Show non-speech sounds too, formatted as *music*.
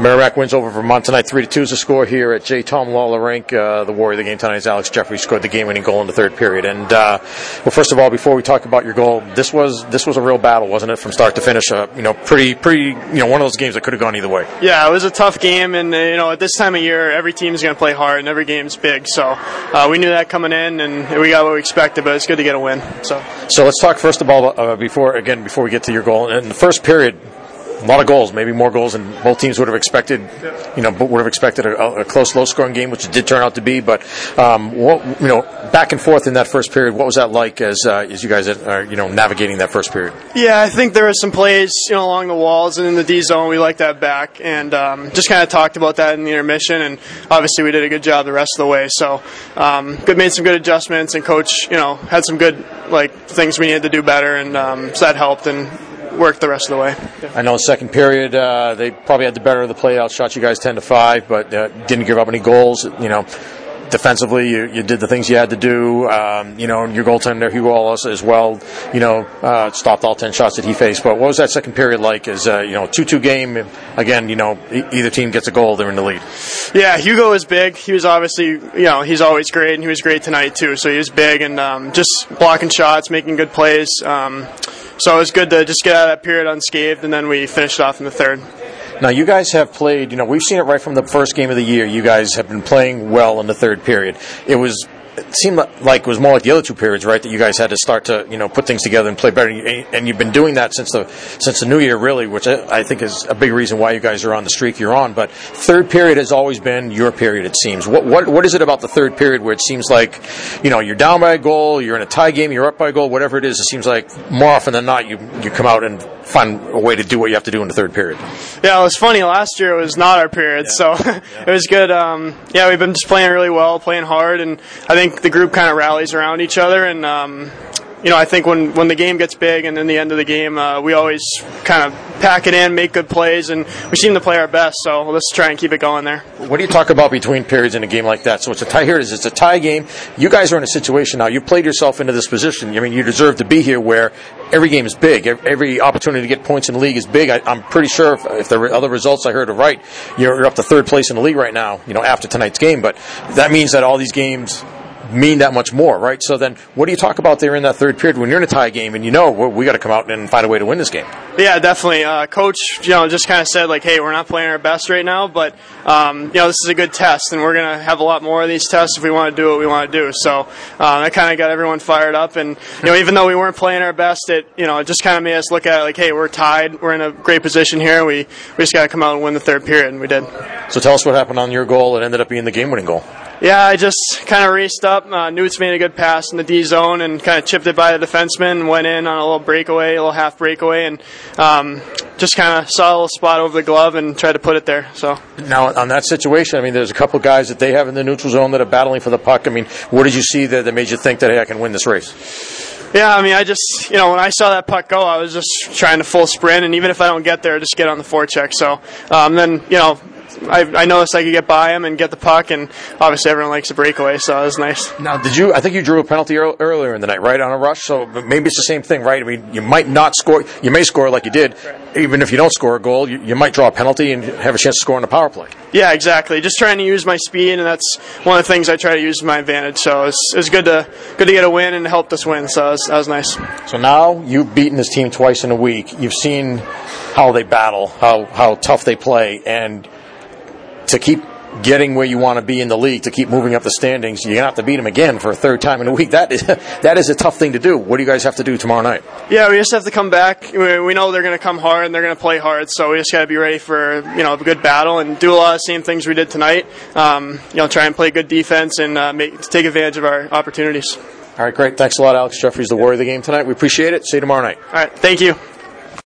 Merrimack wins over Vermont tonight, three to two is the score here at J. Thom Lawler Rink. Uh, the warrior of the game tonight is Alex Jeffrey scored the game-winning goal in the third period. And uh, well, first of all, before we talk about your goal, this was this was a real battle, wasn't it, from start to finish? Uh, you know, pretty pretty you know one of those games that could have gone either way. Yeah, it was a tough game, and uh, you know at this time of year, every team is going to play hard, and every game's big. So uh, we knew that coming in, and we got what we expected. But it's good to get a win. So so let's talk first of all uh, before again before we get to your goal in the first period a lot of goals, maybe more goals than both teams would have expected. You know, would have expected a, a close, low-scoring game, which it did turn out to be. But um, what, you know, back and forth in that first period, what was that like as uh, as you guys are you know navigating that first period? Yeah, I think there were some plays you know along the walls and in the D zone. We liked that back, and um, just kind of talked about that in the intermission. And obviously, we did a good job the rest of the way. So, um, good made some good adjustments, and coach you know had some good like things we needed to do better, and um, so that helped. And work the rest of the way. I know second period uh, they probably had the better of the play out, shot you guys ten to five, but uh, didn't give up any goals. You know, defensively you, you did the things you had to do. Um, you know, and your goaltender Hugo Ollas as well. You know, uh, stopped all ten shots that he faced. But what was that second period like? Is uh, you know, two two game again. You know, either team gets a goal, they're in the lead. Yeah, Hugo was big. He was obviously you know he's always great, and he was great tonight too. So he was big and um, just blocking shots, making good plays. Um, so it was good to just get out of that period unscathed, and then we finished off in the third. Now, you guys have played, you know, we've seen it right from the first game of the year. You guys have been playing well in the third period. It was it seemed like it was more like the other two periods, right? That you guys had to start to you know put things together and play better, and you've been doing that since the since the new year, really, which I think is a big reason why you guys are on the streak you're on. But third period has always been your period, it seems. What what what is it about the third period where it seems like you know you're down by a goal, you're in a tie game, you're up by a goal, whatever it is? It seems like more often than not you you come out and find a way to do what you have to do in the third period. Yeah, it was funny. Last year it was not our period, yeah. so *laughs* yeah. it was good. Um, yeah, we've been just playing really well, playing hard, and I think the group kind of rallies around each other. And um, you know, I think when when the game gets big and then the end of the game, uh, we always kind of pack it in, make good plays, and we seem to play our best. So let's try and keep it going there. What do you talk about between periods in a game like that? So it's a tie here. It is. It's a tie game. You guys are in a situation now. You played yourself into this position. I mean, you deserve to be here where every game is big. Every opportunity to get points in the league is big. I, am pretty sure if, if the other results I heard are right, you're up to third place in the league right now. You know, after tonight's game, but that means that all these games mean that much more, right? So then, what do you talk about there in that third period when you're in a tie game and you know well, we got to come out and find a way to win this game? Yeah, definitely. Uh, Coach, you know, just kind of said like, "Hey, we're not playing our best right now, but um, you know, this is a good test, and we're gonna have a lot more of these tests if we want to do what we want to do." So um, that kind of got everyone fired up, and you know, even though we weren't playing our best, it you know, it just kind of made us look at it like, "Hey, we're tied. We're in a great position here. We we just got to come out and win the third period," and we did. So tell us what happened on your goal. It ended up being the game-winning goal. Yeah, I just kind of raced up. Uh, Newts made a good pass in the D zone and kind of chipped it by the defenseman and went in on a little breakaway, a little half breakaway, and um, just kind of saw a little spot over the glove and tried to put it there. So now on that situation, I mean, there's a couple guys that they have in the neutral zone that are battling for the puck. I mean, what did you see that, that made you think that hey, I can win this race? Yeah, I mean, I just, you know, when I saw that puck go, I was just trying to full sprint, and even if I don't get there, just get on the forecheck. So um, then, you know, I, I noticed I could get by him and get the puck, and obviously everyone likes a breakaway, so it was nice. Now, did you? I think you drew a penalty earlier in the night, right, on a rush. So maybe it's the same thing, right? I mean, you might not score. You may score like you did, even if you don't score a goal. You, you might draw a penalty and have a chance to score on the power play. Yeah, exactly. Just trying to use my speed, and that's one of the things I try to use to my advantage. So it's it was good to good to get a win and help us win. So was, that was nice. So now you've beaten this team twice in a week. You've seen how they battle, how how tough they play, and to keep getting where you want to be in the league, to keep moving up the standings, you're gonna have to beat them again for a third time in a week. That is *laughs* that is a tough thing to do. What do you guys have to do tomorrow night? Yeah, we just have to come back. We know they're gonna come hard and they're gonna play hard, so we just got to be ready for you know a good battle and do a lot of the same things we did tonight. Um, you know, try and play good defense and uh, make, take advantage of our opportunities. All right, great. Thanks a lot, Alex Jefferies, the warrior of the game tonight. We appreciate it. See you tomorrow night. All right, thank you.